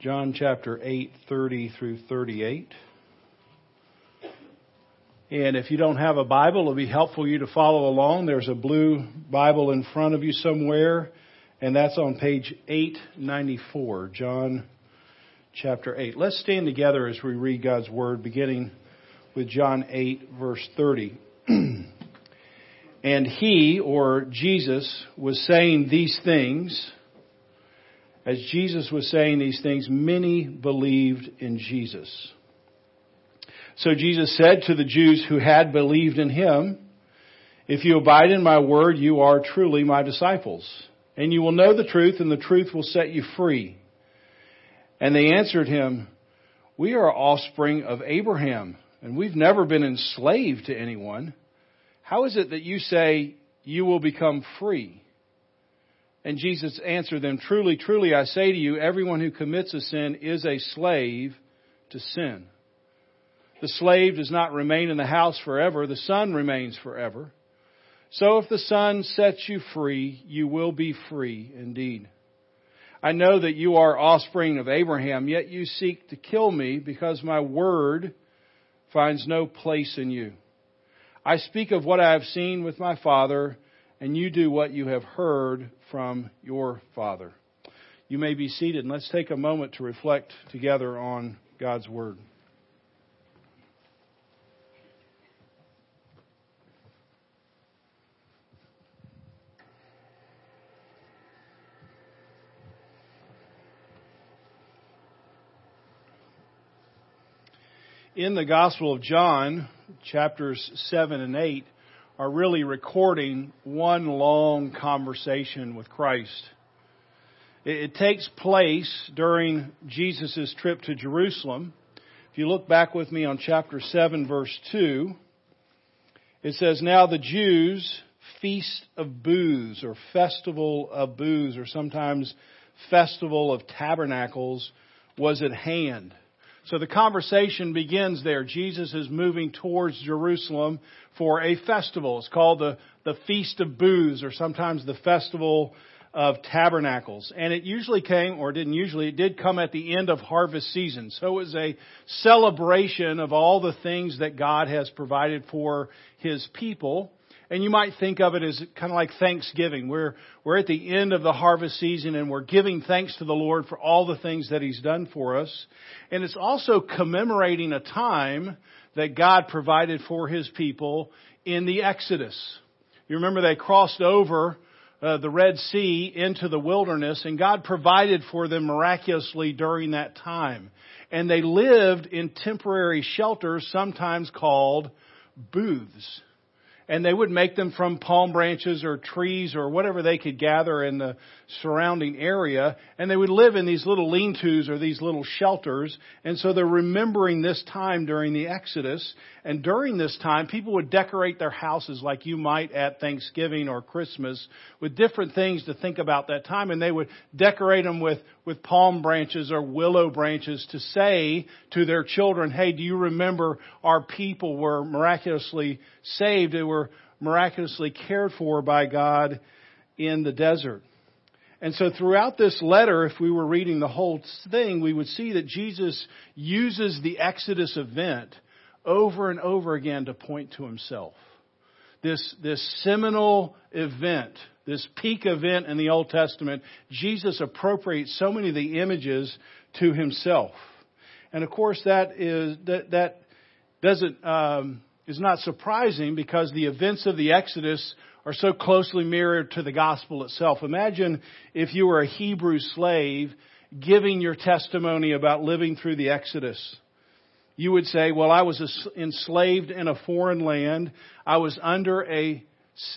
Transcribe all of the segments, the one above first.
John chapter 8, 30 through 38. And if you don't have a Bible, it'll be helpful you to follow along. There's a blue Bible in front of you somewhere, and that's on page 894, John chapter 8. Let's stand together as we read God's Word, beginning with John 8, verse 30. and he, or Jesus, was saying these things. As Jesus was saying these things, many believed in Jesus. So Jesus said to the Jews who had believed in him, If you abide in my word, you are truly my disciples, and you will know the truth, and the truth will set you free. And they answered him, We are offspring of Abraham, and we've never been enslaved to anyone. How is it that you say you will become free? And Jesus answered them, Truly, truly, I say to you, everyone who commits a sin is a slave to sin. The slave does not remain in the house forever, the son remains forever. So if the son sets you free, you will be free indeed. I know that you are offspring of Abraham, yet you seek to kill me because my word finds no place in you. I speak of what I have seen with my father, and you do what you have heard from your father. You may be seated, and let's take a moment to reflect together on God's word. in the Gospel of John, chapters 7 and 8, are really recording one long conversation with Christ. It, takes place during Jesus' trip to Jerusalem. If you look back with me on chapter 7, verse 2, it says, Now the Jews' feast of booths, or festival of booths, or sometimes festival of tabernacles, was at hand. So the conversation begins there. Jesus is moving towards Jerusalem for a festival. It's called the, the Feast of Booths or sometimes the Festival of Tabernacles. And it usually came, or didn't usually, it did come at the end of harvest season. So it was a celebration of all the things that God has provided for His people. And you might think of it as kind of like Thanksgiving. We're, we're at the end of the harvest season and we're giving thanks to the Lord for all the things that He's done for us. And it's also commemorating a time that God provided for His people in the Exodus. You remember they crossed over uh, the Red Sea into the wilderness and God provided for them miraculously during that time. And they lived in temporary shelters, sometimes called booths and they would make them from palm branches or trees or whatever they could gather in the surrounding area, and they would live in these little lean-tos or these little shelters, and so they're remembering this time during the Exodus, and during this time, people would decorate their houses like you might at Thanksgiving or Christmas with different things to think about that time, and they would decorate them with, with palm branches or willow branches to say to their children, hey, do you remember our people were miraculously saved? They were miraculously cared for by God in the desert. And so throughout this letter, if we were reading the whole thing, we would see that Jesus uses the Exodus event over and over again to point to himself. This, this seminal event, this peak event in the Old Testament, Jesus appropriates so many of the images to himself. And of course, that is that that doesn't um, is not surprising because the events of the Exodus are so closely mirrored to the gospel itself. Imagine if you were a Hebrew slave giving your testimony about living through the Exodus. You would say, well, I was enslaved in a foreign land. I was under a,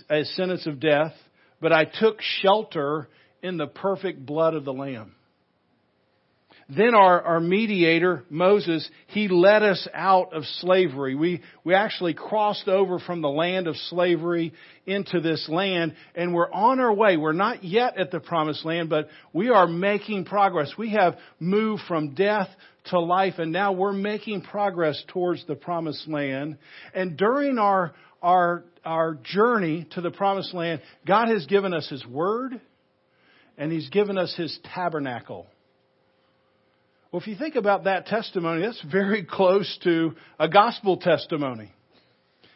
a sentence of death, but I took shelter in the perfect blood of the Lamb. Then our, our mediator, Moses, he led us out of slavery. We, we actually crossed over from the land of slavery into this land and we're on our way. We're not yet at the promised land, but we are making progress. We have moved from death to life and now we're making progress towards the promised land. And during our, our, our journey to the promised land, God has given us His Word and He's given us His tabernacle. Well, if you think about that testimony, that's very close to a gospel testimony.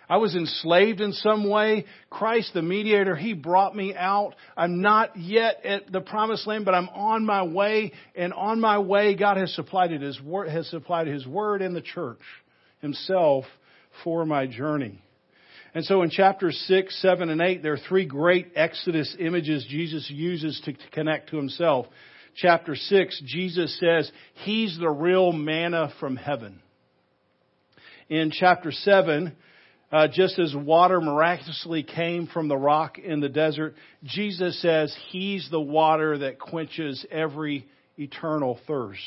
I was enslaved in some way. Christ, the mediator, He brought me out. I'm not yet at the promised land, but I'm on my way. And on my way, God has supplied His word, has supplied His word in the church Himself for my journey. And so in chapters 6, 7, and 8, there are three great Exodus images Jesus uses to, to connect to Himself. Chapter 6, Jesus says, He's the real manna from heaven. In chapter 7, uh, just as water miraculously came from the rock in the desert, Jesus says He's the water that quenches every eternal thirst.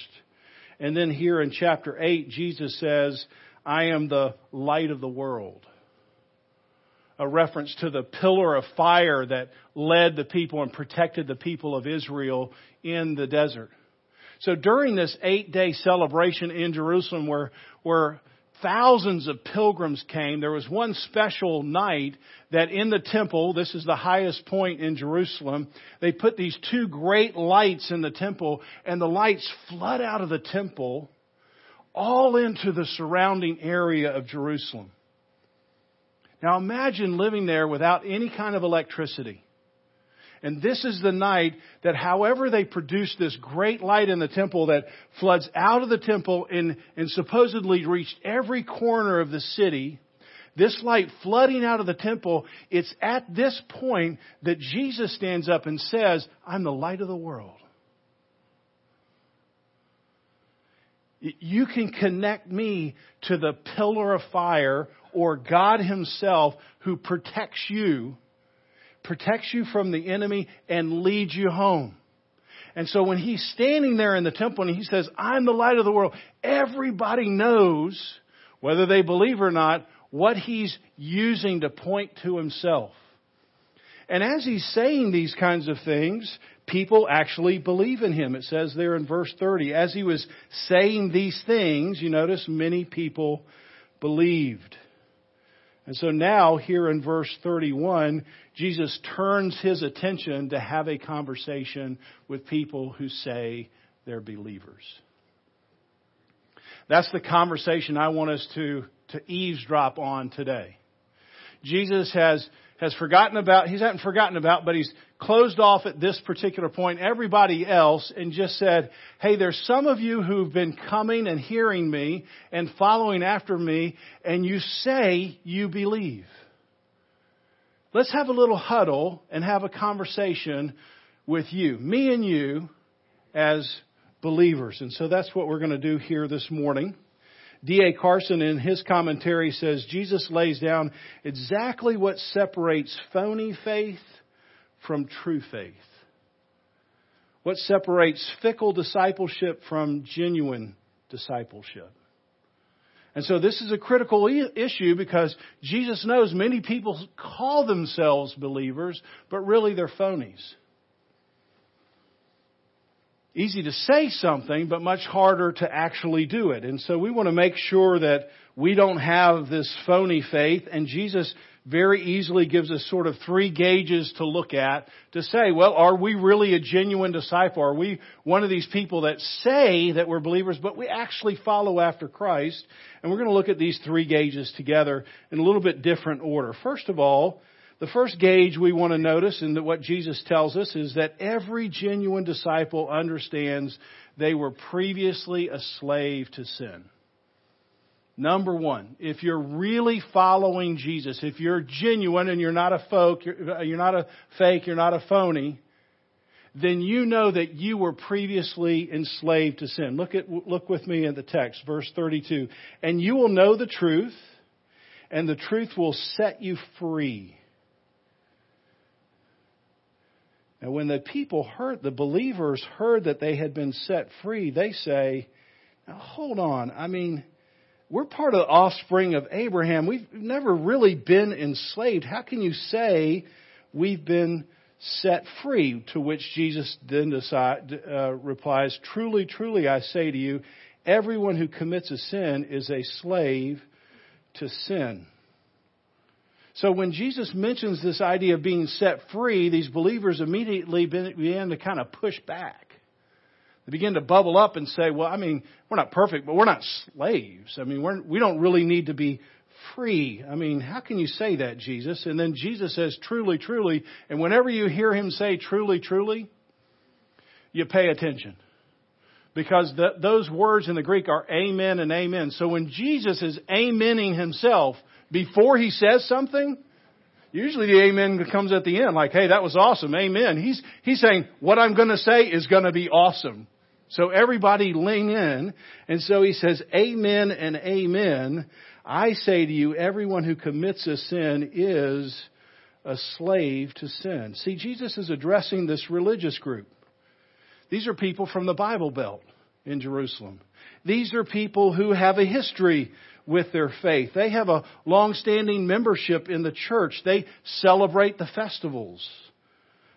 And then here in chapter 8, Jesus says, I am the light of the world. A reference to the pillar of fire that led the people and protected the people of Israel in the desert. So during this eight day celebration in Jerusalem where, where thousands of pilgrims came. There was one special night that in the temple, this is the highest point in Jerusalem, they put these two great lights in the temple and the lights flood out of the temple all into the surrounding area of Jerusalem. Now imagine living there without any kind of electricity. And this is the night that however they produce this great light in the temple that floods out of the temple and, and supposedly reached every corner of the city, this light flooding out of the temple, it's at this point that Jesus stands up and says, I'm the light of the world. You can connect me to the pillar of fire or God Himself who protects you protects you from the enemy, and leads you home. And so when he's standing there in the temple and he says, I'm the light of the world, everybody knows, whether they believe or not, what he's using to point to himself. And as he's saying these kinds of things, people actually believe in him. It says there in verse 30, as he was saying these things, you notice many people believed. And so now, here in verse 31, Jesus turns his attention to have a conversation with people who say they're believers. That's the conversation I want us to, to eavesdrop on today. Jesus has has forgotten about, he hasn't forgotten about, but he's closed off at this particular point everybody else and just said, hey, there's some of you who've been coming and hearing me and following after me and you say you believe. Let's have a little huddle and have a conversation with you, me and you as believers. And so that's what we're going to do here this morning. D.A. Carson, in his commentary, says Jesus lays down exactly what separates phony faith from true faith. What separates fickle discipleship from genuine discipleship. And so this is a critical issue because Jesus knows many people call themselves believers, but really they're phonies easy to say something, but much harder to actually do it. And so we want to make sure that we don't have this phony faith. And Jesus very easily gives us sort of three gauges to look at to say, well, are we really a genuine disciple? Are we one of these people that say that we're believers, but we actually follow after Christ? And we're going to look at these three gauges together in a little bit different order. First of all, the first gauge we want to notice and what Jesus tells us is that every genuine disciple understands they were previously a slave to sin. Number one, if you're really following Jesus, if you're genuine and you're not a folk, you're, uh, you're not a fake, you're not a phony, then you know that you were previously enslaved to sin. Look at, look with me in the text, verse 32. And you will know the truth, and the truth will set you free. And when the people heard, the believers heard that they had been set free, they say, now hold on. I mean, we're part of the offspring of Abraham. We've never really been enslaved. How can you say we've been set free? To which Jesus then decide, uh, replies, Truly, truly, I say to you, everyone who commits a sin is a slave to sin. So when Jesus mentions this idea of being set free, these believers immediately began to kind of push back. They begin to bubble up and say, well, I mean, we're not perfect, but we're not slaves. I mean, we're, we don't really need to be free. I mean, how can you say that, Jesus? And then Jesus says, truly, truly. And whenever you hear him say truly, truly, you pay attention. Because the, those words in the Greek are amen and amen. So when Jesus is amening himself before he says something, usually the amen comes at the end, like, hey, that was awesome, amen. He's, he's saying, what I'm gonna say is gonna be awesome. So everybody lean in, and so he says, amen and amen. I say to you, everyone who commits a sin is a slave to sin. See, Jesus is addressing this religious group. These are people from the Bible Belt in Jerusalem. These are people who have a history with their faith. They have a long-standing membership in the church. They celebrate the festivals.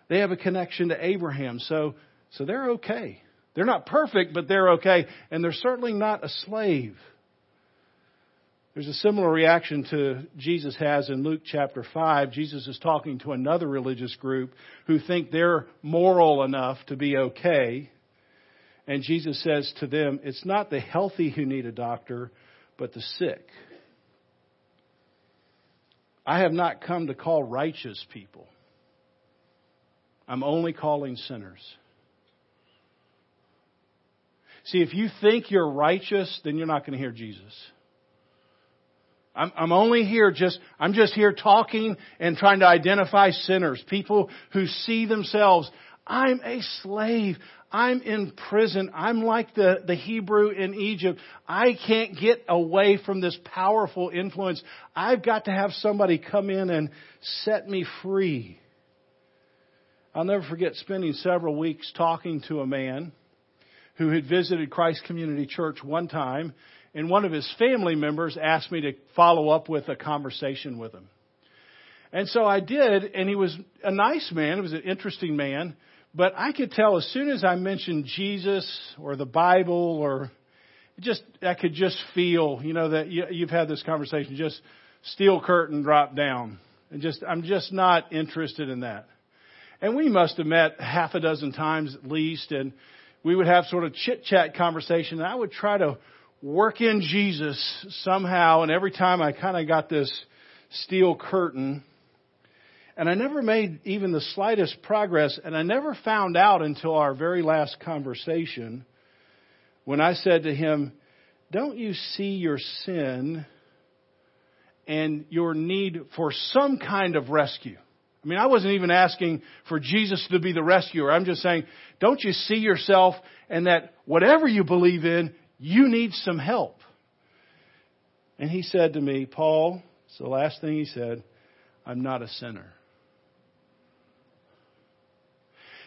They have a connection to Abraham. So, so they're okay. They're not perfect, but they're okay. And they're certainly not a slave. There's a similar reaction to Jesus has in Luke chapter 5. Jesus is talking to another religious group who think they're moral enough to be okay. And Jesus says to them, It's not the healthy who need a doctor, but the sick. I have not come to call righteous people. I'm only calling sinners. See, if you think you're righteous, then you're not going to hear Jesus. I'm, I'm only here just, I'm just here talking and trying to identify sinners, people who see themselves, I'm a slave. I'm in prison. I'm like the, the Hebrew in Egypt. I can't get away from this powerful influence. I've got to have somebody come in and set me free. I'll never forget spending several weeks talking to a man who had visited Christ Community Church one time and one of his family members asked me to follow up with a conversation with him. And so I did, and he was a nice man. He was an interesting man. But I could tell as soon as I mentioned Jesus or the Bible or just, I could just feel, you know, that you, you've had this conversation, just steel curtain drop down. And just, I'm just not interested in that. And we must have met half a dozen times at least, and we would have sort of chit chat conversation. And I would try to work in Jesus somehow, and every time I kind of got this steel curtain, and I never made even the slightest progress, and I never found out until our very last conversation when I said to him, Don't you see your sin and your need for some kind of rescue? I mean, I wasn't even asking for Jesus to be the rescuer. I'm just saying, don't you see yourself and that whatever you believe in, you need some help. And he said to me, Paul, it's the last thing he said, I'm not a sinner.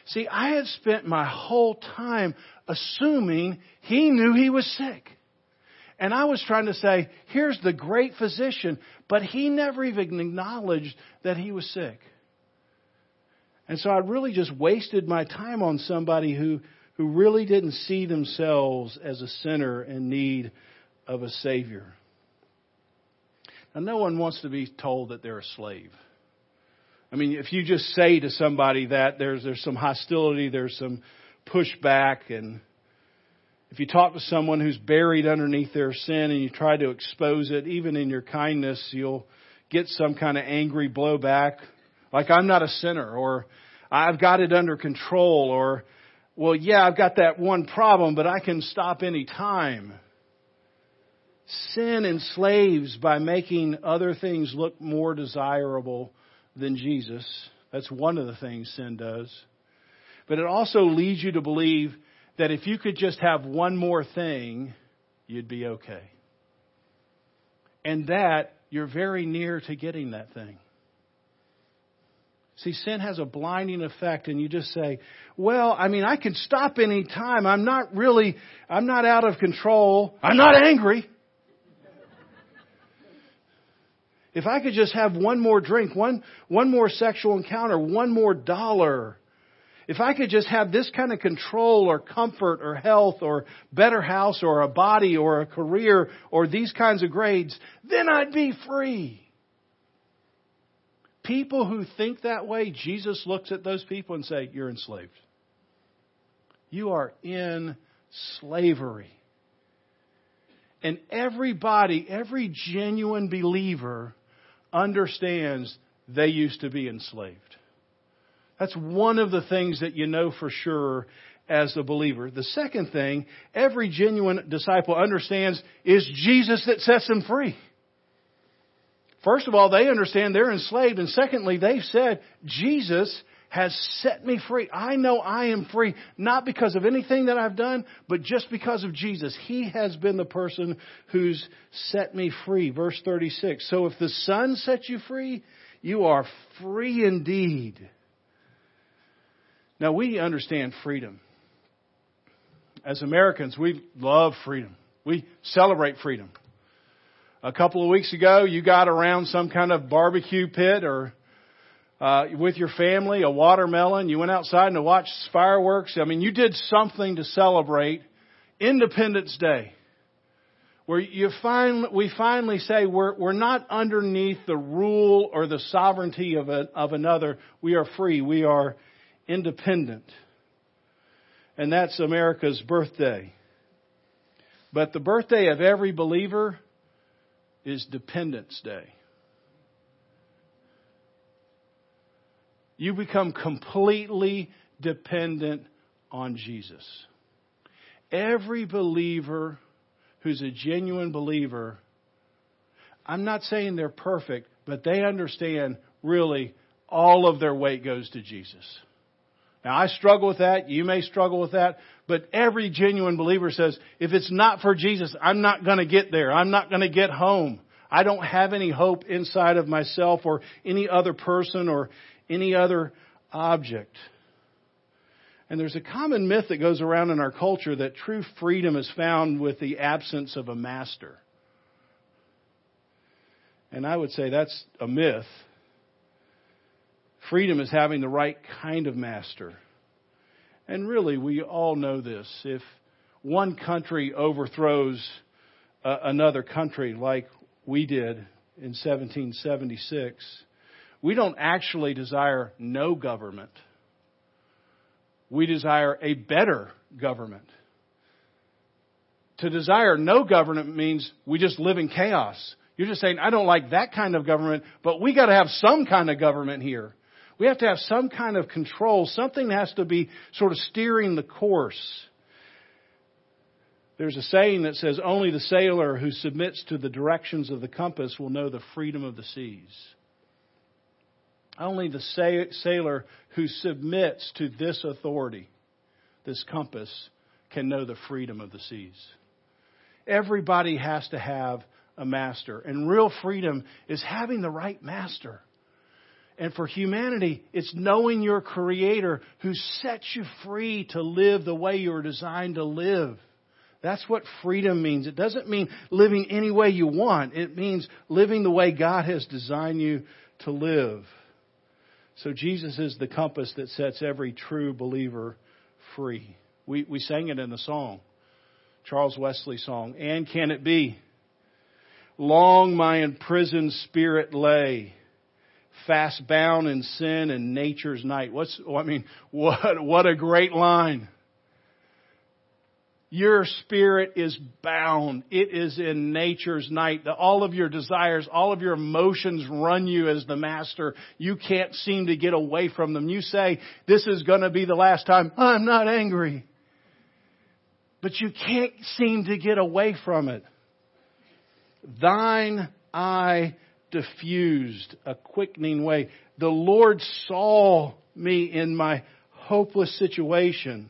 See, I had spent my whole time assuming he knew he was sick. And I was trying to say, here's the great physician, but he never even acknowledged that he was sick. And so I really just wasted my time on somebody who who really didn't see themselves as a sinner in need of a Savior. Now, no one wants to be told that they're a slave. I mean, if you just say to somebody that, there's, there's some hostility, there's some pushback, and if you talk to someone who's buried underneath their sin and you try to expose it, even in your kindness, you'll get some kind of angry blowback, like I'm not a sinner, or I've got it under control, or well, yeah, I've got that one problem, but I can stop any time. Sin enslaves by making other things look more desirable than Jesus. That's one of the things sin does. But it also leads you to believe that if you could just have one more thing, you'd be okay. And that you're very near to getting that thing. See, sin has a blinding effect, and you just say, well, I mean, I can stop any time. I'm not really, I'm not out of control. I'm not angry. If I could just have one more drink, one, one more sexual encounter, one more dollar, if I could just have this kind of control or comfort or health or better house or a body or a career or these kinds of grades, then I'd be free. People who think that way, Jesus looks at those people and say, you're enslaved. You are in slavery. And everybody, every genuine believer understands they used to be enslaved. That's one of the things that you know for sure as a believer. The second thing every genuine disciple understands is Jesus that sets them free. First of all, they understand they're enslaved. And secondly, they've said, Jesus has set me free. I know I am free, not because of anything that I've done, but just because of Jesus. He has been the person who's set me free. Verse 36. So if the Son sets you free, you are free indeed. Now we understand freedom. As Americans, we love freedom. We celebrate freedom. A couple of weeks ago, you got around some kind of barbecue pit or uh, with your family, a watermelon. You went outside and watched fireworks. I mean, you did something to celebrate Independence Day, where you find we finally say we're we're not underneath the rule or the sovereignty of a, of another. We are free. We are independent, and that's America's birthday. But the birthday of every believer is Dependence Day. You become completely dependent on Jesus. Every believer who's a genuine believer, I'm not saying they're perfect, but they understand really all of their weight goes to Jesus. Now I struggle with that. You may struggle with that. But every genuine believer says, if it's not for Jesus, I'm not going to get there. I'm not going to get home. I don't have any hope inside of myself or any other person or any other object. And there's a common myth that goes around in our culture that true freedom is found with the absence of a master. And I would say that's a myth. Freedom is having the right kind of master. And really, we all know this. If one country overthrows uh, another country like we did in 1776, we don't actually desire no government. We desire a better government. To desire no government means we just live in chaos. You're just saying, I don't like that kind of government, but we gotta have some kind of government here. We have to have some kind of control. Something has to be sort of steering the course. There's a saying that says only the sailor who submits to the directions of the compass will know the freedom of the seas. Only the sailor who submits to this authority, this compass, can know the freedom of the seas. Everybody has to have a master. And real freedom is having the right master. And for humanity, it's knowing your Creator who sets you free to live the way you're designed to live. That's what freedom means. It doesn't mean living any way you want. It means living the way God has designed you to live. So Jesus is the compass that sets every true believer free. We, we sang it in the song, Charles Wesley song. And can it be? Long my imprisoned spirit lay, fast bound in sin and nature's night. What's, I mean, what, what a great line. Your spirit is bound. It is in nature's night. All of your desires, all of your emotions run you as the master. You can't seem to get away from them. You say, this is going to be the last time. I'm not angry. But you can't seem to get away from it. Thine eye diffused a quickening way. The Lord saw me in my hopeless situation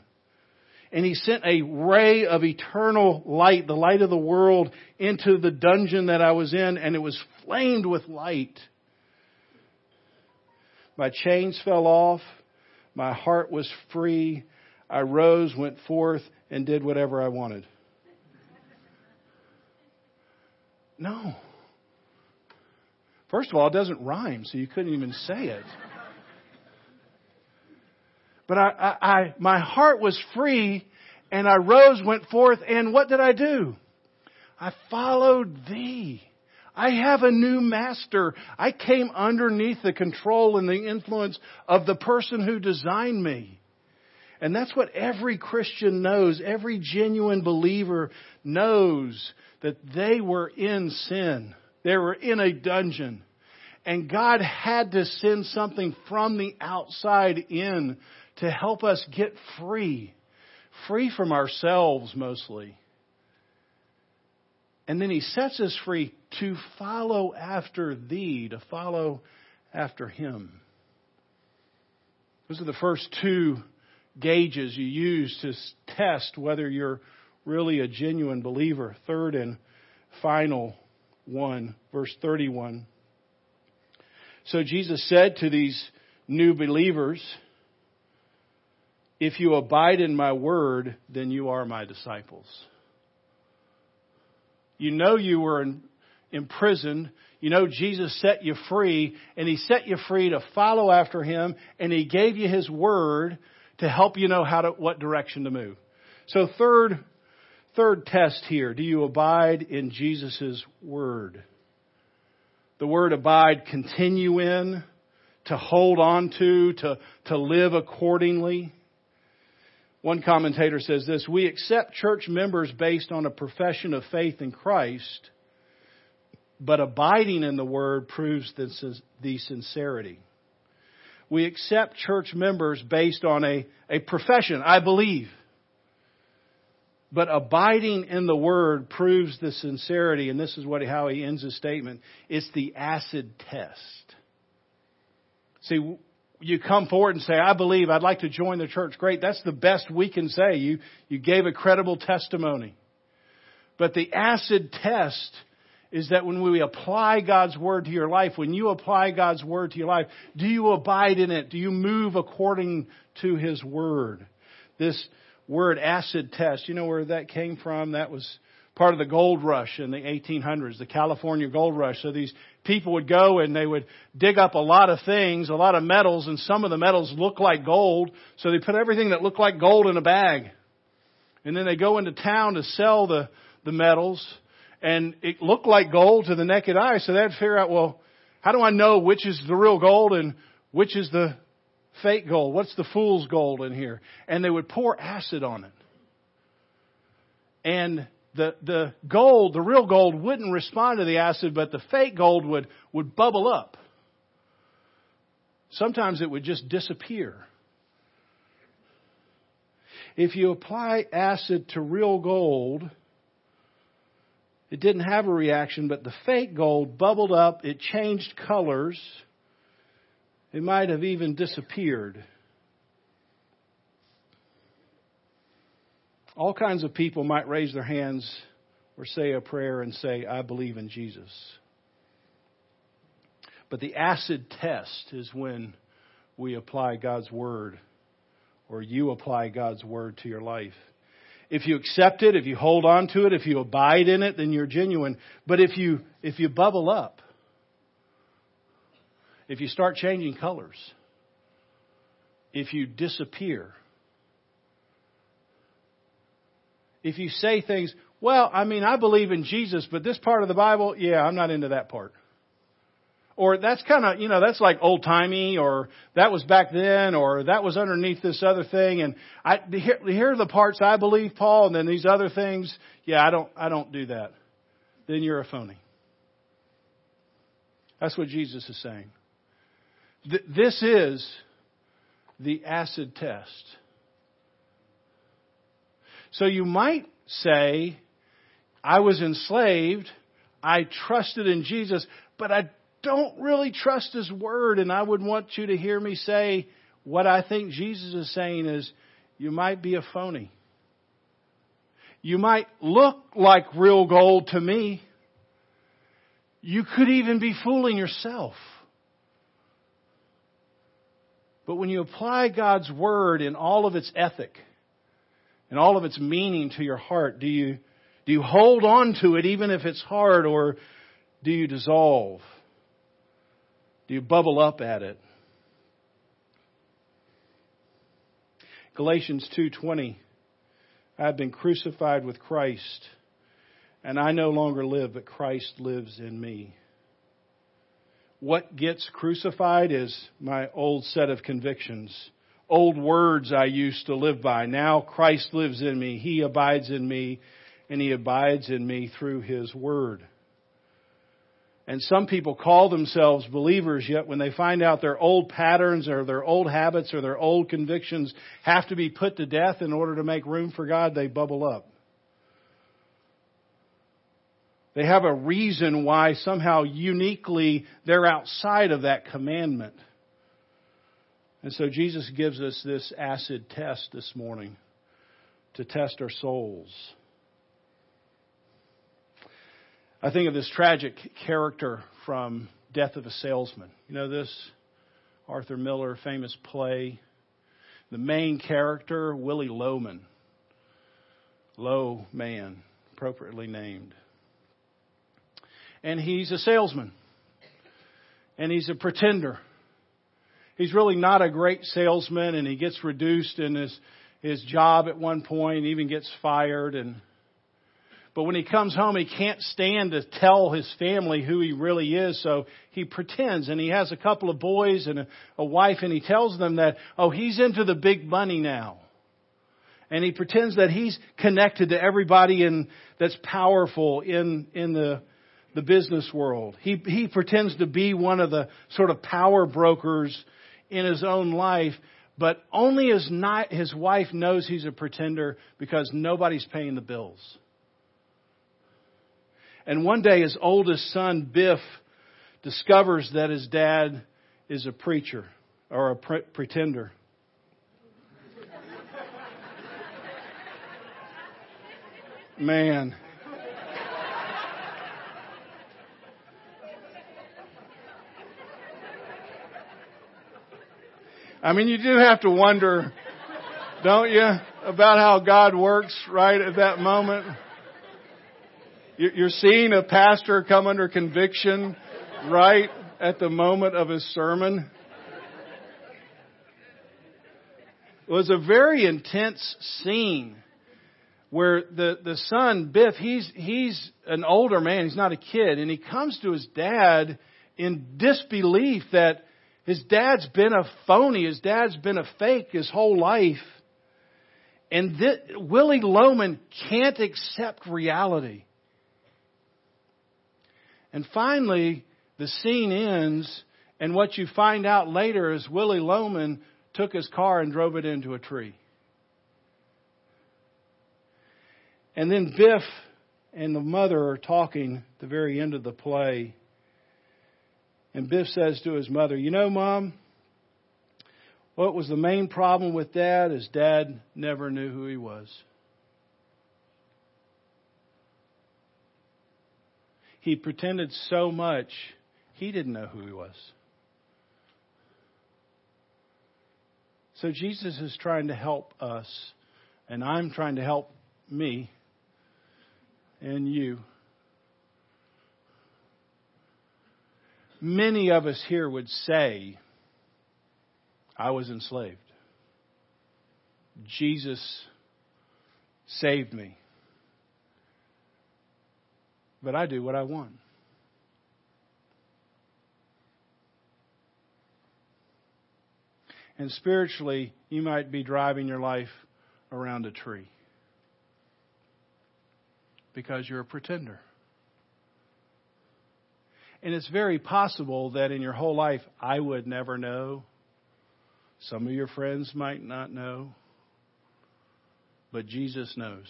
and he sent a ray of eternal light, the light of the world, into the dungeon that I was in, and it was flamed with light. My chains fell off. My heart was free. I rose, went forth, and did whatever I wanted. No. First of all, it doesn't rhyme, so you couldn't even say it. But I, I, I, my heart was free and I rose, went forth, and what did I do? I followed thee. I have a new master. I came underneath the control and the influence of the person who designed me. And that's what every Christian knows. Every genuine believer knows that they were in sin. They were in a dungeon. And God had to send something from the outside in to help us get free. Free from ourselves mostly. And then He sets us free to follow after Thee, to follow after Him. Those are the first two gauges you use to test whether you're really a genuine believer. Third and final one, verse 31. So Jesus said to these new believers, If you abide in my word, then you are my disciples. You know you were in, imprisoned. You know Jesus set you free, and He set you free to follow after Him, and He gave you His word to help you know how to, what direction to move. So third, third test here. Do you abide in Jesus' word? The word abide, continue in, to hold on to, to, to live accordingly. One commentator says this We accept church members based on a profession of faith in Christ, but abiding in the Word proves the sincerity. We accept church members based on a, a profession, I believe. But abiding in the Word proves the sincerity, and this is what, how he ends his statement. It's the acid test. See, you come forward and say, I believe I'd like to join the church. Great. That's the best we can say. You, you gave a credible testimony. But the acid test is that when we apply God's word to your life, when you apply God's word to your life, do you abide in it? Do you move according to His word? This word acid test, you know where that came from? That was part of the gold rush in the 1800s, the California gold rush. So these people would go and they would dig up a lot of things, a lot of metals, and some of the metals look like gold. So they put everything that looked like gold in a bag. And then they go into town to sell the, the metals. And it looked like gold to the naked eye. So they'd figure out, well, how do I know which is the real gold and which is the fake gold? What's the fool's gold in here? And they would pour acid on it. And the, the gold, the real gold wouldn't respond to the acid, but the fake gold would, would bubble up. Sometimes it would just disappear. If you apply acid to real gold, it didn't have a reaction, but the fake gold bubbled up, it changed colors, it might have even disappeared. All kinds of people might raise their hands or say a prayer and say, I believe in Jesus. But the acid test is when we apply God's Word or you apply God's Word to your life. If you accept it, if you hold on to it, if you abide in it, then you're genuine. But if you, if you bubble up, if you start changing colors, if you disappear, if you say things, well, I mean, I believe in Jesus, but this part of the Bible, yeah, I'm not into that part. Or that's kind of, you know, that's like old timey, or that was back then, or that was underneath this other thing. And I, here, here are the parts I believe, Paul, and then these other things, yeah, I don't, I don't do that. Then you're a phony. That's what Jesus is saying. Th- this is the acid test. So you might say, I was enslaved, I trusted in Jesus, but I don't really trust His Word, and I would want you to hear me say what I think Jesus is saying is, you might be a phony. You might look like real gold to me. You could even be fooling yourself. But when you apply God's Word in all of its ethic, and all of its meaning to your heart? Do you, do you hold on to it even if it's hard or do you dissolve? Do you bubble up at it? Galatians 2:20 I have been crucified with Christ and I no longer live but Christ lives in me. What gets crucified is my old set of convictions old words I used to live by. Now Christ lives in me. He abides in me and he abides in me through his word. And some people call themselves believers, yet when they find out their old patterns or their old habits or their old convictions have to be put to death in order to make room for God, they bubble up. They have a reason why somehow uniquely they're outside of that commandment. And so Jesus gives us this acid test this morning to test our souls. I think of this tragic character from Death of a Salesman. You know this? Arthur Miller, famous play. The main character, Willy Loman. Low man, appropriately named and he's a salesman. And he's a pretender. He's really not a great salesman and he gets reduced in his, his job at one point, even gets fired and but when he comes home, he can't stand to tell his family who he really is, so he pretends. And he has a couple of boys and a, a wife, and he tells them that, oh, he's into the big money now. And he pretends that he's connected to everybody in, that's powerful in, in the, the business world. He, he pretends to be one of the sort of power brokers in his own life, but only his, not, his wife knows he's a pretender because nobody's paying the bills. And one day his oldest son, Biff, discovers that his dad is a preacher or a pre- pretender. Man, I mean, you do have to wonder, don't you, about how God works right at that moment? You're seeing a pastor come under conviction right at the moment of his sermon. It was a very intense scene where the, the son, Biff, he's, he's an older man, he's not a kid, and he comes to his dad in disbelief that his dad's been a phony. His dad's been a fake his whole life. And this, Willy Loman can't accept reality. And finally, the scene ends, and what you find out later is Willy Loman took his car and drove it into a tree. And then Biff and the mother are talking at the very end of the play. And Biff says to his mother, You know, Mom, what was the main problem with Dad is Dad never knew who he was. He pretended so much, he didn't know who he was. So Jesus is trying to help us, and I'm trying to help me and you Many of us here would say, I was enslaved. Jesus saved me. But I do what I want. And spiritually, you might be driving your life around a tree because you're a pretender. And it's very possible that in your whole life, I would never know. Some of your friends might not know. But Jesus knows.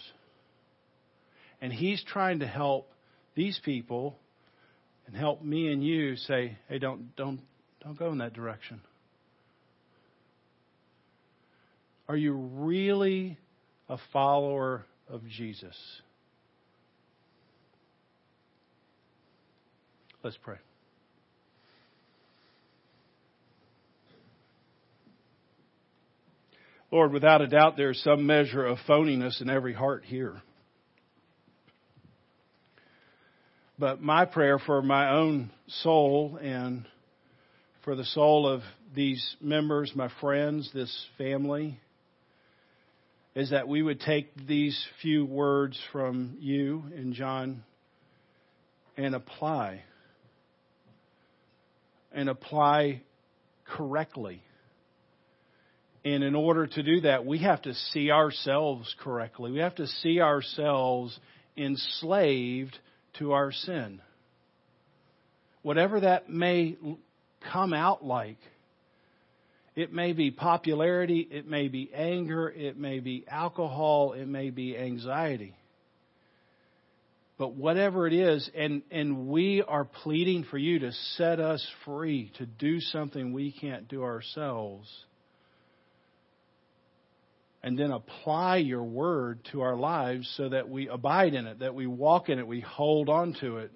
And He's trying to help these people and help me and you say, hey, don't, don't, don't go in that direction. Are you really a follower of Jesus? Let's pray. Lord, without a doubt, there's some measure of phoniness in every heart here. But my prayer for my own soul and for the soul of these members, my friends, this family, is that we would take these few words from you in John and apply and apply correctly And in order to do that, we have to see ourselves correctly. We have to see ourselves enslaved to our sin. Whatever that may come out like. It may be popularity, it may be anger, it may be alcohol, it may be anxiety. But whatever it is, and, and we are pleading for you to set us free, to do something we can't do ourselves. And then apply your word to our lives so that we abide in it, that we walk in it, we hold on to it.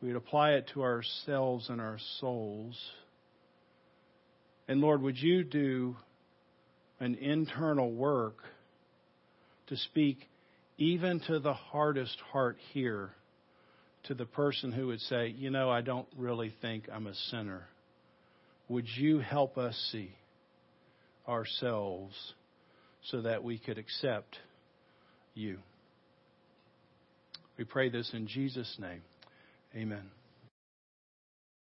We'd apply it to ourselves and our souls. And Lord, would you do an internal work to speak even to the hardest heart here, to the person who would say, You know, I don't really think I'm a sinner. Would you help us see ourselves so that we could accept you? We pray this in Jesus' name. Amen.